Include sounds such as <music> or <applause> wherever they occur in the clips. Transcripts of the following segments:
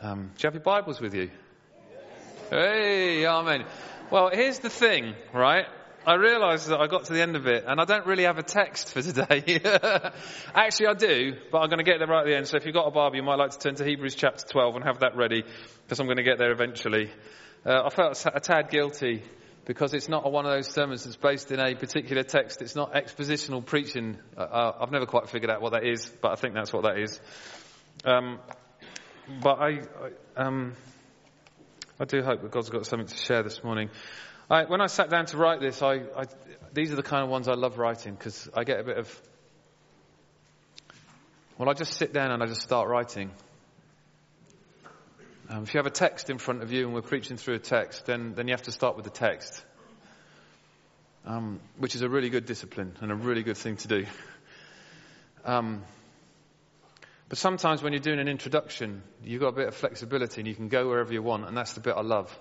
Um, do you have your Bibles with you? Hey, amen. Well, here's the thing, right? I realised that I got to the end of it and I don't really have a text for today. <laughs> Actually, I do, but I'm going to get there right at the end. So if you've got a Bible, you might like to turn to Hebrews chapter 12 and have that ready because I'm going to get there eventually. Uh, I felt a tad guilty because it's not one of those sermons that's based in a particular text. It's not expositional preaching. Uh, uh, I've never quite figured out what that is, but I think that's what that is. Um, but I, I, um, I do hope that God's got something to share this morning. I, when I sat down to write this, I, I, these are the kind of ones I love writing because I get a bit of. Well, I just sit down and I just start writing. Um, if you have a text in front of you and we're preaching through a text, then, then you have to start with the text, um, which is a really good discipline and a really good thing to do. Um, but sometimes when you're doing an introduction, you've got a bit of flexibility and you can go wherever you want, and that's the bit I love.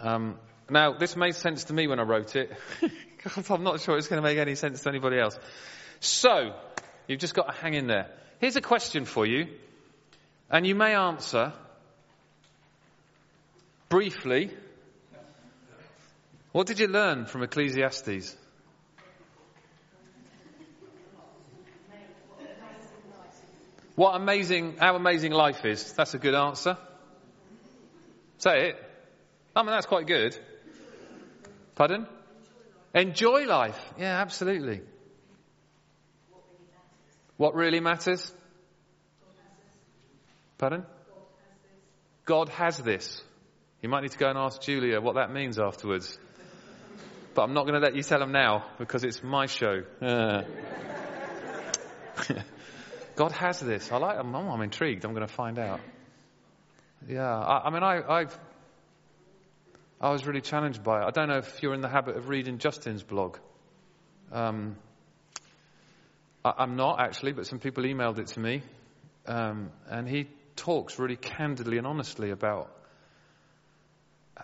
Um, now, this made sense to me when I wrote it. <laughs> I'm not sure it's going to make any sense to anybody else. So, you've just got to hang in there. Here's a question for you, and you may answer briefly. What did you learn from Ecclesiastes? What amazing, how amazing life is. That's a good answer. Say it. I mean, that's quite good. Pardon? Enjoy life. Yeah, absolutely. What really matters? Pardon? God has this. You might need to go and ask Julia what that means afterwards. But I'm not going to let you tell him now because it's my show. Uh. <laughs> God has this. I like. I'm, I'm intrigued. I'm going to find out. Yeah. I, I mean, I, I've. I was really challenged by it. I don't know if you're in the habit of reading Justin's blog. Um, I, am not actually, but some people emailed it to me, um, and he talks really candidly and honestly about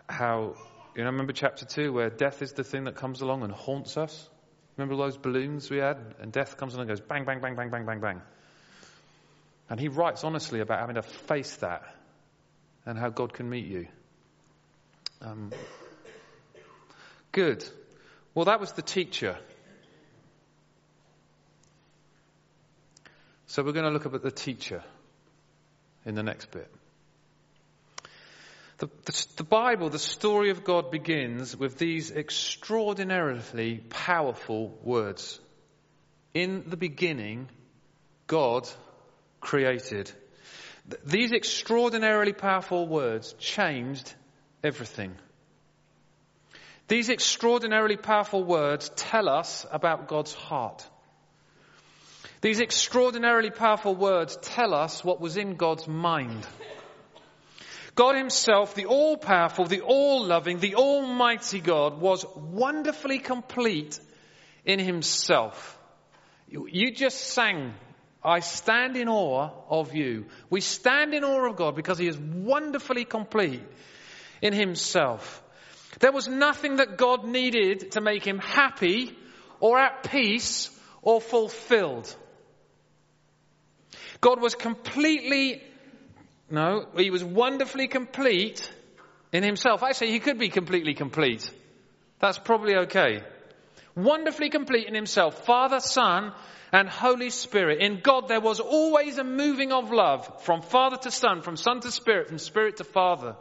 how you know. Remember chapter two, where death is the thing that comes along and haunts us. Remember those balloons we had, and death comes along and goes bang, bang, bang, bang, bang, bang, bang. And he writes honestly about having to face that and how God can meet you. Um, good. Well, that was the teacher. So we're going to look up at the teacher in the next bit. The, the, the, Bible, the story of God begins with these extraordinarily powerful words. In the beginning, God created. These extraordinarily powerful words changed everything. These extraordinarily powerful words tell us about God's heart. These extraordinarily powerful words tell us what was in God's mind. God Himself, the all powerful, the all loving, the almighty God, was wonderfully complete in Himself. You just sang I stand in awe of you. We stand in awe of God because He is wonderfully complete in Himself. There was nothing that God needed to make Him happy or at peace or fulfilled. God was completely, no, He was wonderfully complete in Himself. Actually, He could be completely complete. That's probably okay. Wonderfully complete in Himself. Father, Son, and Holy Spirit. In God, there was always a moving of love from Father to Son, from Son to Spirit, from Spirit to Father.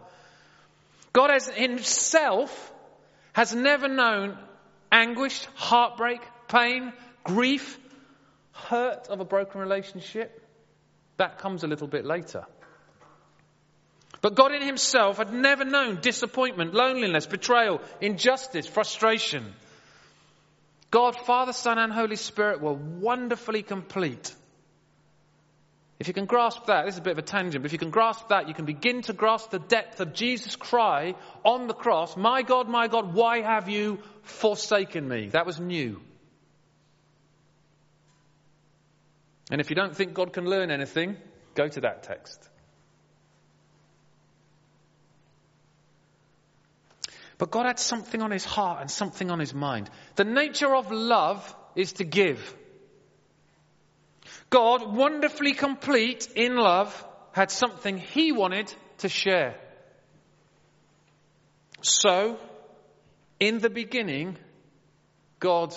God as Himself has never known anguish, heartbreak, pain, grief, hurt of a broken relationship. That comes a little bit later. But God in Himself had never known disappointment, loneliness, betrayal, injustice, frustration. God, Father, Son, and Holy Spirit were wonderfully complete. If you can grasp that, this is a bit of a tangent, but if you can grasp that, you can begin to grasp the depth of Jesus' cry on the cross, My God, my God, why have you forsaken me? That was new. And if you don't think God can learn anything, go to that text. But God had something on his heart and something on his mind. The nature of love is to give. God, wonderfully complete in love, had something he wanted to share. So, in the beginning, God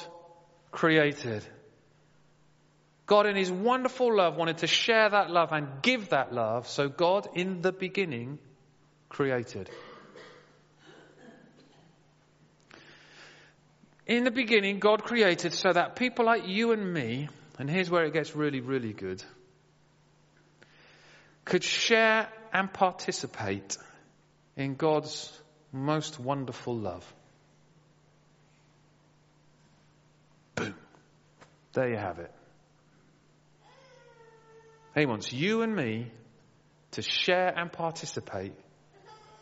created. God, in His wonderful love, wanted to share that love and give that love. So, God, in the beginning, created. In the beginning, God created so that people like you and me, and here's where it gets really, really good, could share and participate in God's most wonderful love. Boom. There you have it. He wants you and me to share and participate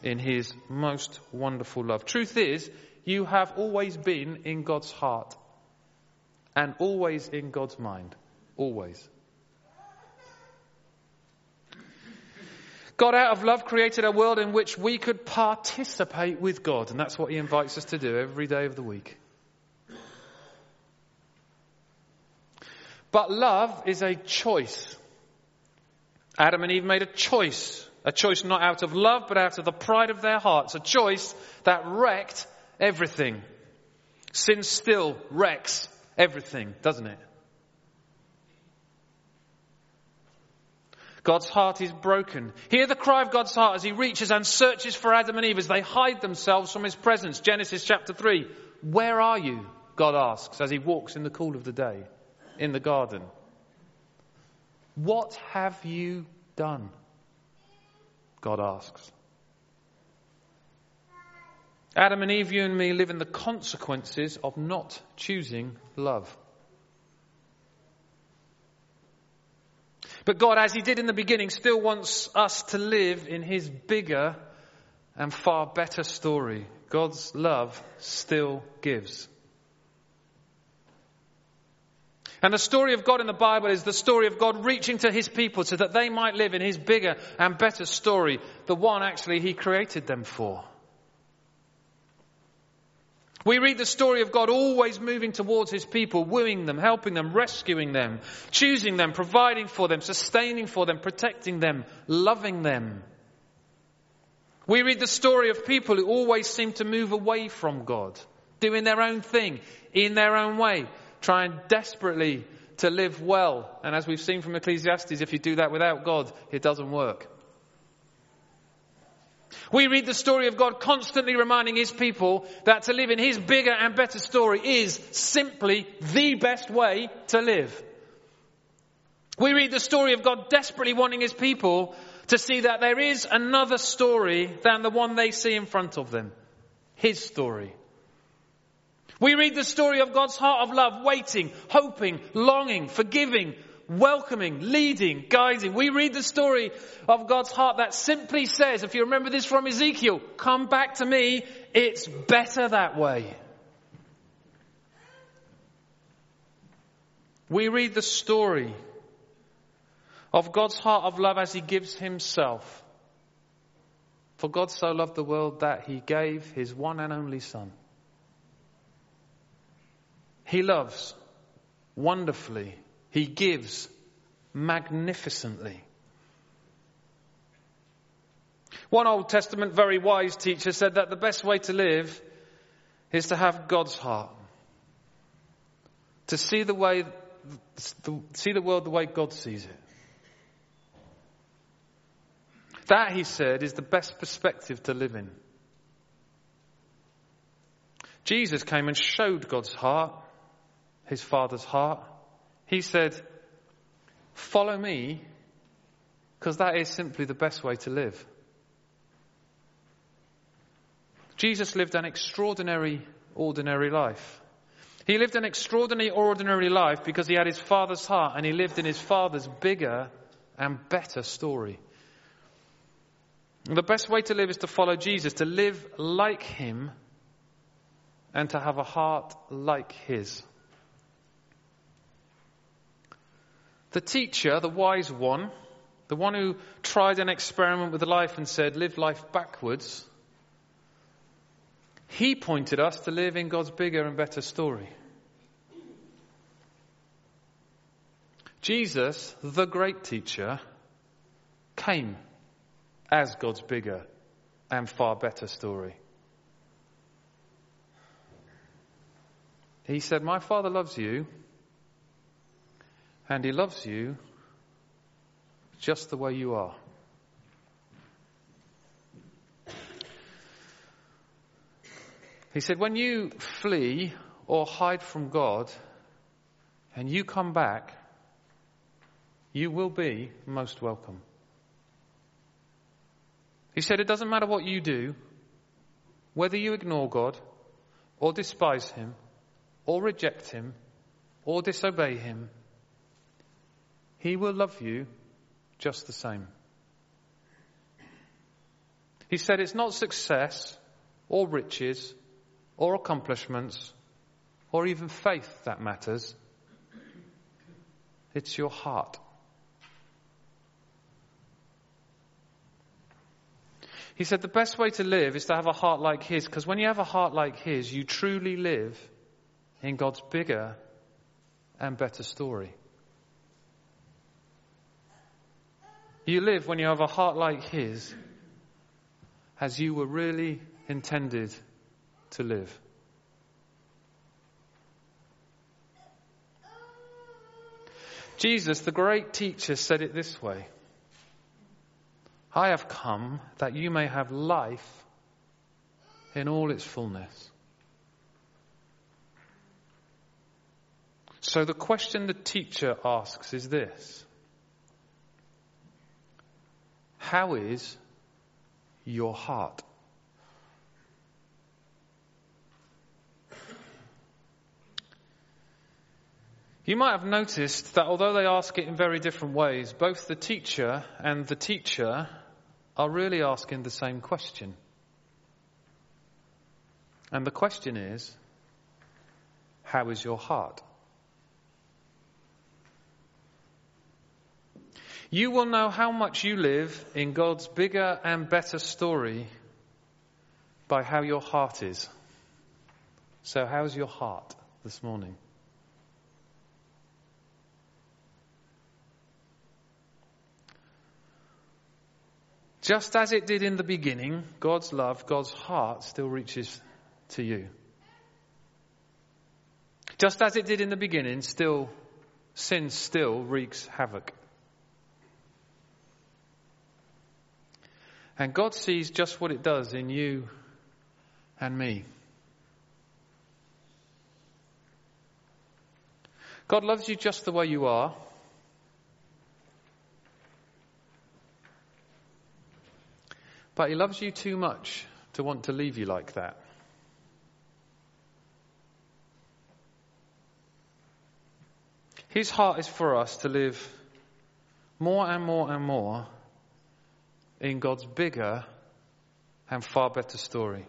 in His most wonderful love. Truth is, you have always been in God's heart and always in God's mind. Always. God, out of love, created a world in which we could participate with God, and that's what He invites us to do every day of the week. But love is a choice. Adam and Eve made a choice. A choice not out of love, but out of the pride of their hearts. A choice that wrecked everything. Sin still wrecks everything, doesn't it? God's heart is broken. Hear the cry of God's heart as he reaches and searches for Adam and Eve as they hide themselves from his presence. Genesis chapter 3. Where are you? God asks as he walks in the cool of the day in the garden. What have you done? God asks. Adam and Eve, you and me live in the consequences of not choosing love. But God, as He did in the beginning, still wants us to live in His bigger and far better story. God's love still gives. And the story of God in the Bible is the story of God reaching to His people so that they might live in His bigger and better story, the one actually He created them for. We read the story of God always moving towards his people, wooing them, helping them, rescuing them, choosing them, providing for them, sustaining for them, protecting them, loving them. We read the story of people who always seem to move away from God, doing their own thing, in their own way, trying desperately to live well. And as we've seen from Ecclesiastes, if you do that without God, it doesn't work. We read the story of God constantly reminding His people that to live in His bigger and better story is simply the best way to live. We read the story of God desperately wanting His people to see that there is another story than the one they see in front of them. His story. We read the story of God's heart of love, waiting, hoping, longing, forgiving, welcoming, leading, guiding. We read the story of God's heart that simply says, if you remember this from Ezekiel, come back to me, it's better that way. We read the story of God's heart of love as he gives himself. For God so loved the world that he gave his one and only Son. He loves wonderfully he gives magnificently. One Old Testament very wise teacher said that the best way to live is to have God's heart. To see the way, see the world the way God sees it. That, he said, is the best perspective to live in. Jesus came and showed God's heart, his Father's heart. He said, Follow me, because that is simply the best way to live. Jesus lived an extraordinary, ordinary life. He lived an extraordinary, ordinary life because he had his Father's heart and he lived in his Father's bigger and better story. The best way to live is to follow Jesus, to live like him and to have a heart like his. The teacher, the wise one, the one who tried an experiment with life and said, live life backwards, he pointed us to live in God's bigger and better story. Jesus, the great teacher, came as God's bigger and far better story. He said, My Father loves you, and He loves you just the way you are. He said, When you flee or hide from God and you come back, you will be most welcome. He said, It doesn't matter what you do, whether you ignore God or despise Him or reject Him or disobey Him, He will love you just the same. He said, It's not success or riches or accomplishments or even faith that matters. It's your heart. He said the best way to live is to have a heart like his, because when you have a heart like his, you truly live in God's bigger and better story. You live when you have a heart like his, as you were really intended to live. Jesus, the great teacher, said it this way I have come that you may have life in all its fullness. So the question the teacher asks is this How is your heart? You might have noticed that although they ask it in very different ways, both the teacher and the teacher are really asking the same question. And the question is, how is your heart? You will know how much you live in God's bigger and better story by how your heart is. So, how's your heart this morning? Just as it did in the beginning, God's love, God's heart still reaches to you. Just as it did in the beginning, still, sin still wreaks havoc. And God sees just what it does in you and me. God loves you just the way you are. But he loves you too much to want to leave you like that. His heart is for us to live more and more and more in God's bigger and far better story.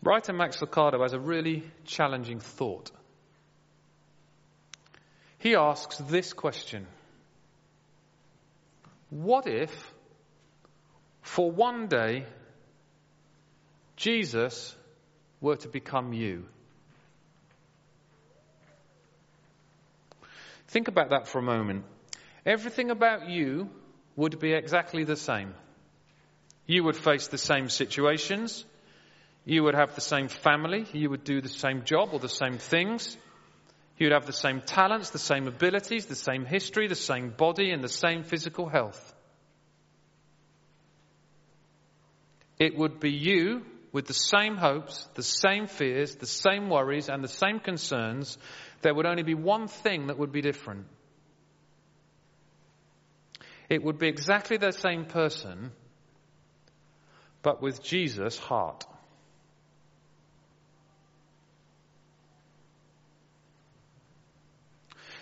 Writer Max Lucado has a really challenging thought. He asks this question what if, for one day, Jesus were to become you? Think about that for a moment. Everything about you would be exactly the same. You would face the same situations. You would have the same family. You would do the same job or the same things. You'd have the same talents, the same abilities, the same history, the same body, and the same physical health. It would be you with the same hopes, the same fears, the same worries, and the same concerns. There would only be one thing that would be different. It would be exactly the same person, but with Jesus' heart.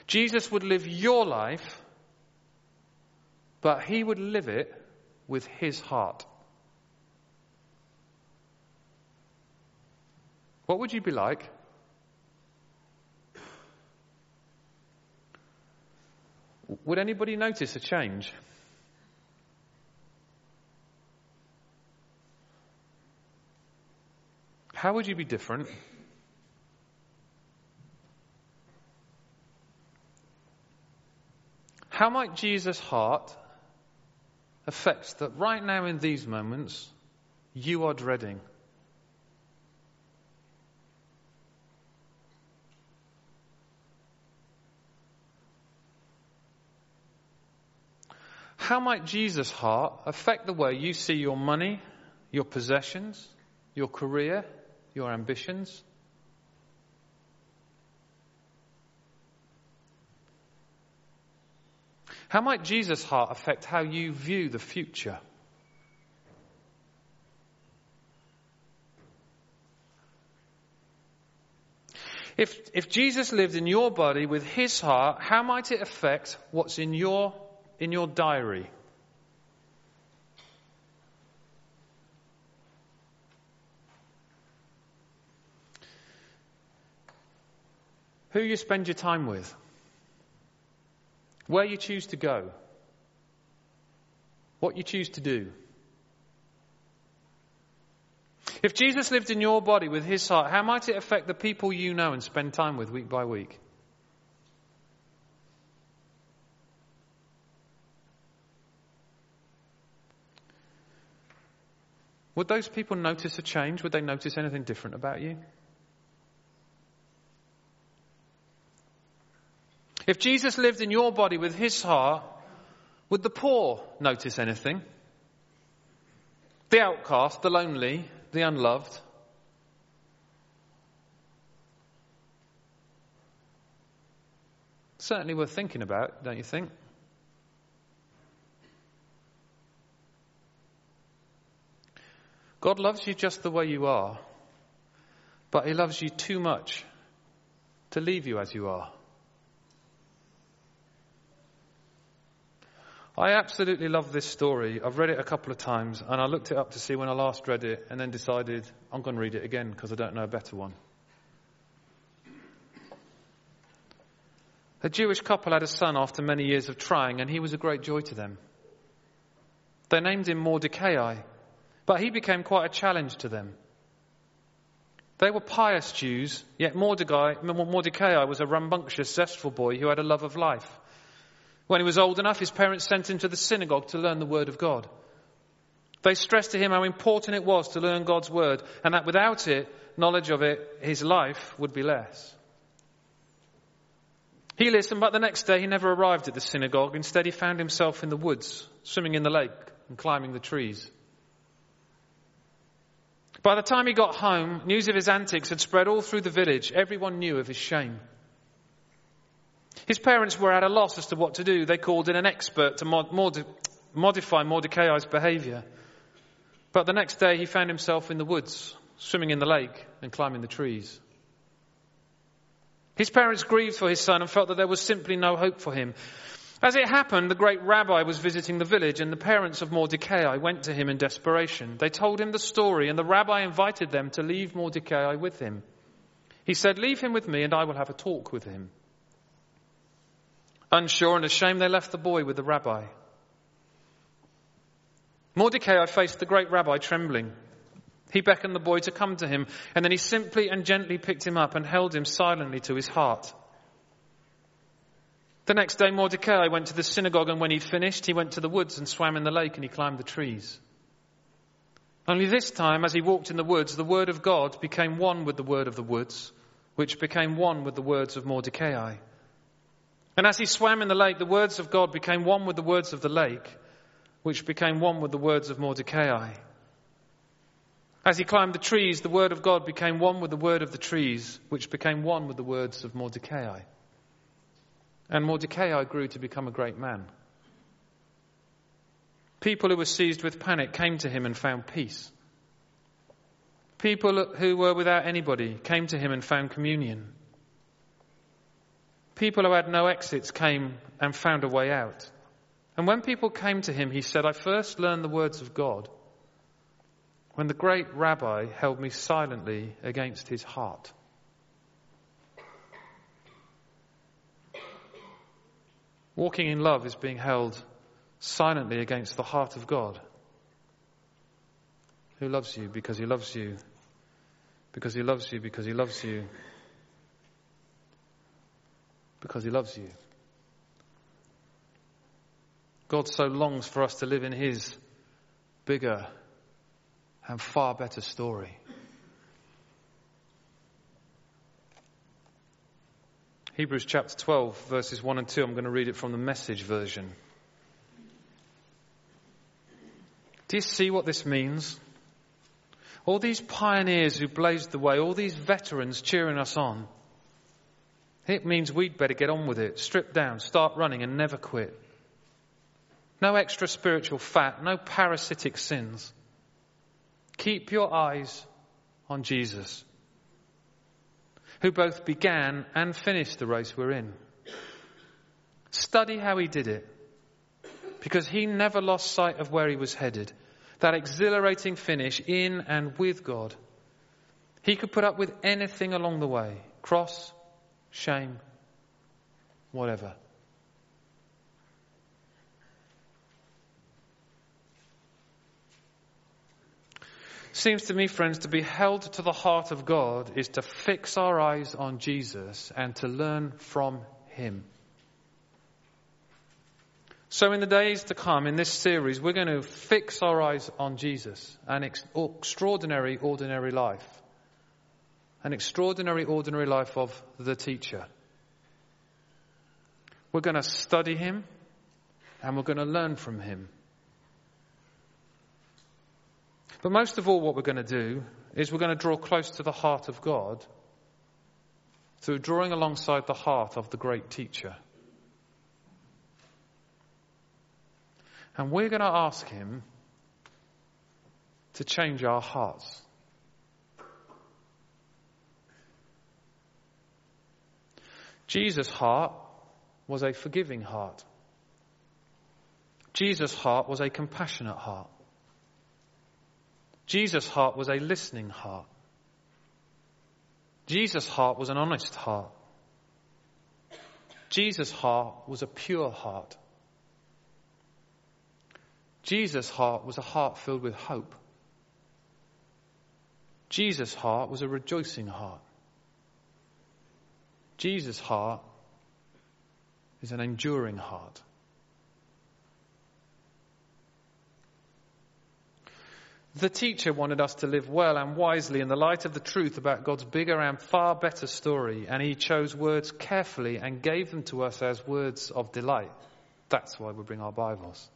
Jesus would live your life, but he would live it with his heart. What would you be like? Would anybody notice a change? How would you be different? How might Jesus' heart affect that right now in these moments you are dreading? How might Jesus' heart affect the way you see your money, your possessions, your career, your ambitions? How might Jesus' heart affect how you view the future? If, if Jesus lived in your body with his heart, how might it affect what's in your, in your diary? Who you spend your time with? Where you choose to go? What you choose to do? If Jesus lived in your body with his heart, how might it affect the people you know and spend time with week by week? Would those people notice a change? Would they notice anything different about you? If Jesus lived in your body with his heart, would the poor notice anything? The outcast, the lonely, the unloved? Certainly worth thinking about, don't you think? God loves you just the way you are, but He loves you too much to leave you as you are. I absolutely love this story. I've read it a couple of times and I looked it up to see when I last read it and then decided I'm going to read it again because I don't know a better one. A Jewish couple had a son after many years of trying and he was a great joy to them. They named him Mordecai, but he became quite a challenge to them. They were pious Jews, yet Mordecai, Mordecai was a rambunctious, zestful boy who had a love of life. When he was old enough, his parents sent him to the synagogue to learn the word of God. They stressed to him how important it was to learn God's word and that without it, knowledge of it, his life would be less. He listened, but the next day he never arrived at the synagogue. Instead, he found himself in the woods, swimming in the lake and climbing the trees. By the time he got home, news of his antics had spread all through the village. Everyone knew of his shame. His parents were at a loss as to what to do. They called in an expert to mod- mod- modify Mordecai's behavior. But the next day he found himself in the woods, swimming in the lake and climbing the trees. His parents grieved for his son and felt that there was simply no hope for him. As it happened, the great rabbi was visiting the village and the parents of Mordecai went to him in desperation. They told him the story and the rabbi invited them to leave Mordecai with him. He said, leave him with me and I will have a talk with him. Unsure and ashamed, they left the boy with the rabbi. Mordecai faced the great rabbi trembling. He beckoned the boy to come to him, and then he simply and gently picked him up and held him silently to his heart. The next day, Mordecai went to the synagogue, and when he'd finished, he went to the woods and swam in the lake and he climbed the trees. Only this time, as he walked in the woods, the word of God became one with the word of the woods, which became one with the words of Mordecai. And as he swam in the lake, the words of God became one with the words of the lake, which became one with the words of Mordecai. As he climbed the trees, the word of God became one with the word of the trees, which became one with the words of Mordecai. And Mordecai grew to become a great man. People who were seized with panic came to him and found peace. People who were without anybody came to him and found communion. People who had no exits came and found a way out. And when people came to him, he said, I first learned the words of God when the great rabbi held me silently against his heart. Walking in love is being held silently against the heart of God, who loves you because he loves you, because he loves you, because he loves you because he loves you. God so longs for us to live in His bigger and far better story. Hebrews chapter 12, verses 1 and 2. I'm going to read it from the message version. Do you see what this means? All these pioneers who blazed the way, all these veterans cheering us on. It means we'd better get on with it, strip down, start running, and never quit. No extra spiritual fat, no parasitic sins. Keep your eyes on Jesus, who both began and finished the race we're in. Study how he did it, because he never lost sight of where he was headed. That exhilarating finish in and with God. He could put up with anything along the way cross, shame, whatever. Seems to me, friends, to be held to the heart of God is to fix our eyes on Jesus and to learn from Him. So, in the days to come in this series, we're going to fix our eyes on Jesus, an ex- extraordinary, ordinary life. An extraordinary, ordinary life of the teacher. We're going to study him and we're going to learn from him. But most of all, what we're going to do is we're going to draw close to the heart of God through drawing alongside the heart of the great teacher. And we're going to ask Him to change our hearts. Jesus' heart was a forgiving heart. Jesus' heart was a compassionate heart. Jesus' heart was a listening heart. Jesus' heart was an honest heart. Jesus' heart was a pure heart. Jesus' heart was a heart filled with hope. Jesus' heart was a rejoicing heart. Jesus' heart is an enduring heart. The teacher wanted us to live well and wisely in the light of the truth about God's bigger and far better story, and he chose words carefully and gave them to us as words of delight. That's why we bring our Bibles.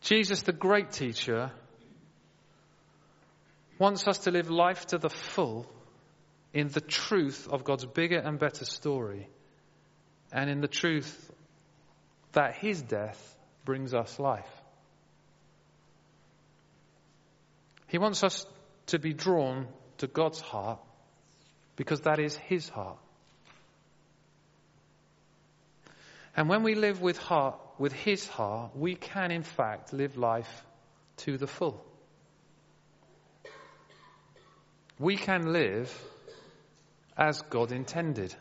Jesus, the great teacher, wants us to live life to the full in the truth of God's bigger and better story, and in the truth that his death brings us life. He wants us to be drawn to God's heart because that is His heart. And when we live with heart, with His heart, we can in fact live life to the full. We can live as God intended.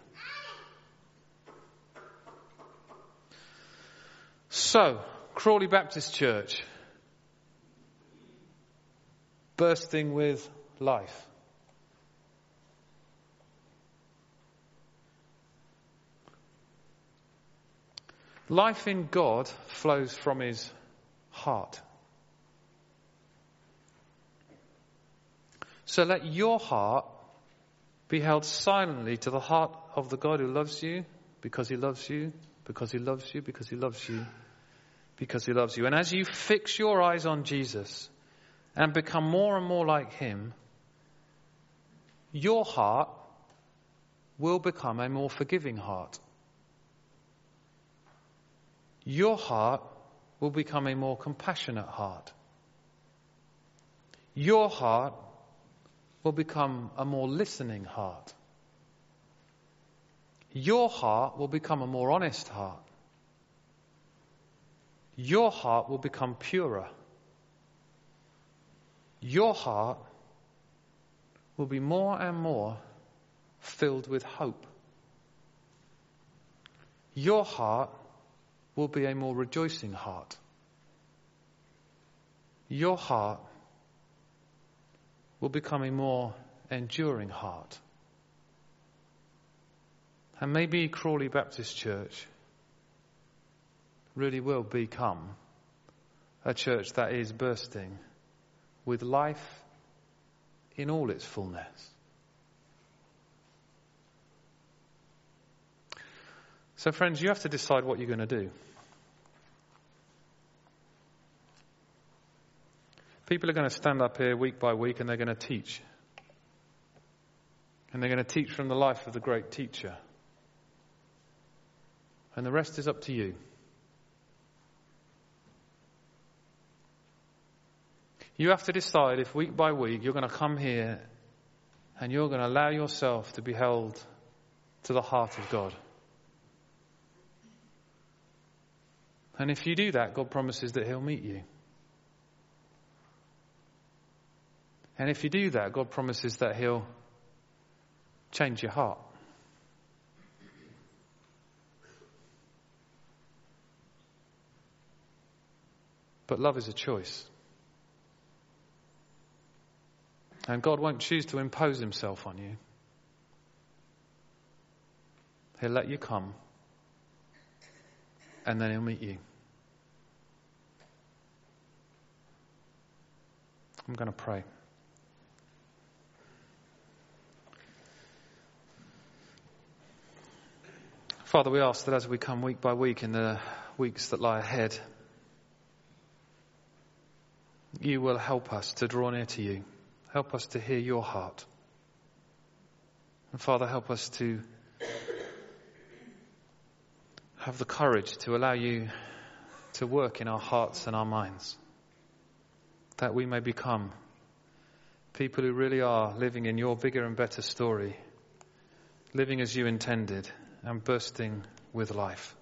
So, Crawley Baptist Church, bursting with life. Life in God flows from his heart. So let your heart be held silently to the heart of the God who loves you because he loves you, because he loves you, because he loves you because he loves you. And as you fix your eyes on Jesus and become more and more like him, your heart will become a more forgiving heart. Your heart will become a more compassionate heart. Your heart will become a more listening heart. Your heart will become a more honest heart your heart will become purer. Your heart will be more and more filled with hope. Your heart will be a more rejoicing heart. Your heart will become a more enduring heart. And maybe Crawley Baptist Church really will become a church that is bursting with life in all its fullness. So, friends, you have to decide what you're going to do. People are going to stand up here week by week and they're going to teach. And they're going to teach from the life of the great teacher. And the rest is up to you. You have to decide if week by week you're going to come here and you're going to allow yourself to be held to the heart of God. And if you do that, God promises that He'll meet you. And if you do that, God promises that He'll change your heart. But love is a choice. And God won't choose to impose Himself on you. He'll let you come, and then He'll meet you. I'm going to pray. Father, we ask that as we come week by week in the weeks that lie ahead, you will help us to draw near to you. Help us to hear your heart. And Father, help us to have the courage to allow you to work in our hearts and our minds that we may become people who really are living in your bigger and better story, living as you intended and bursting with life.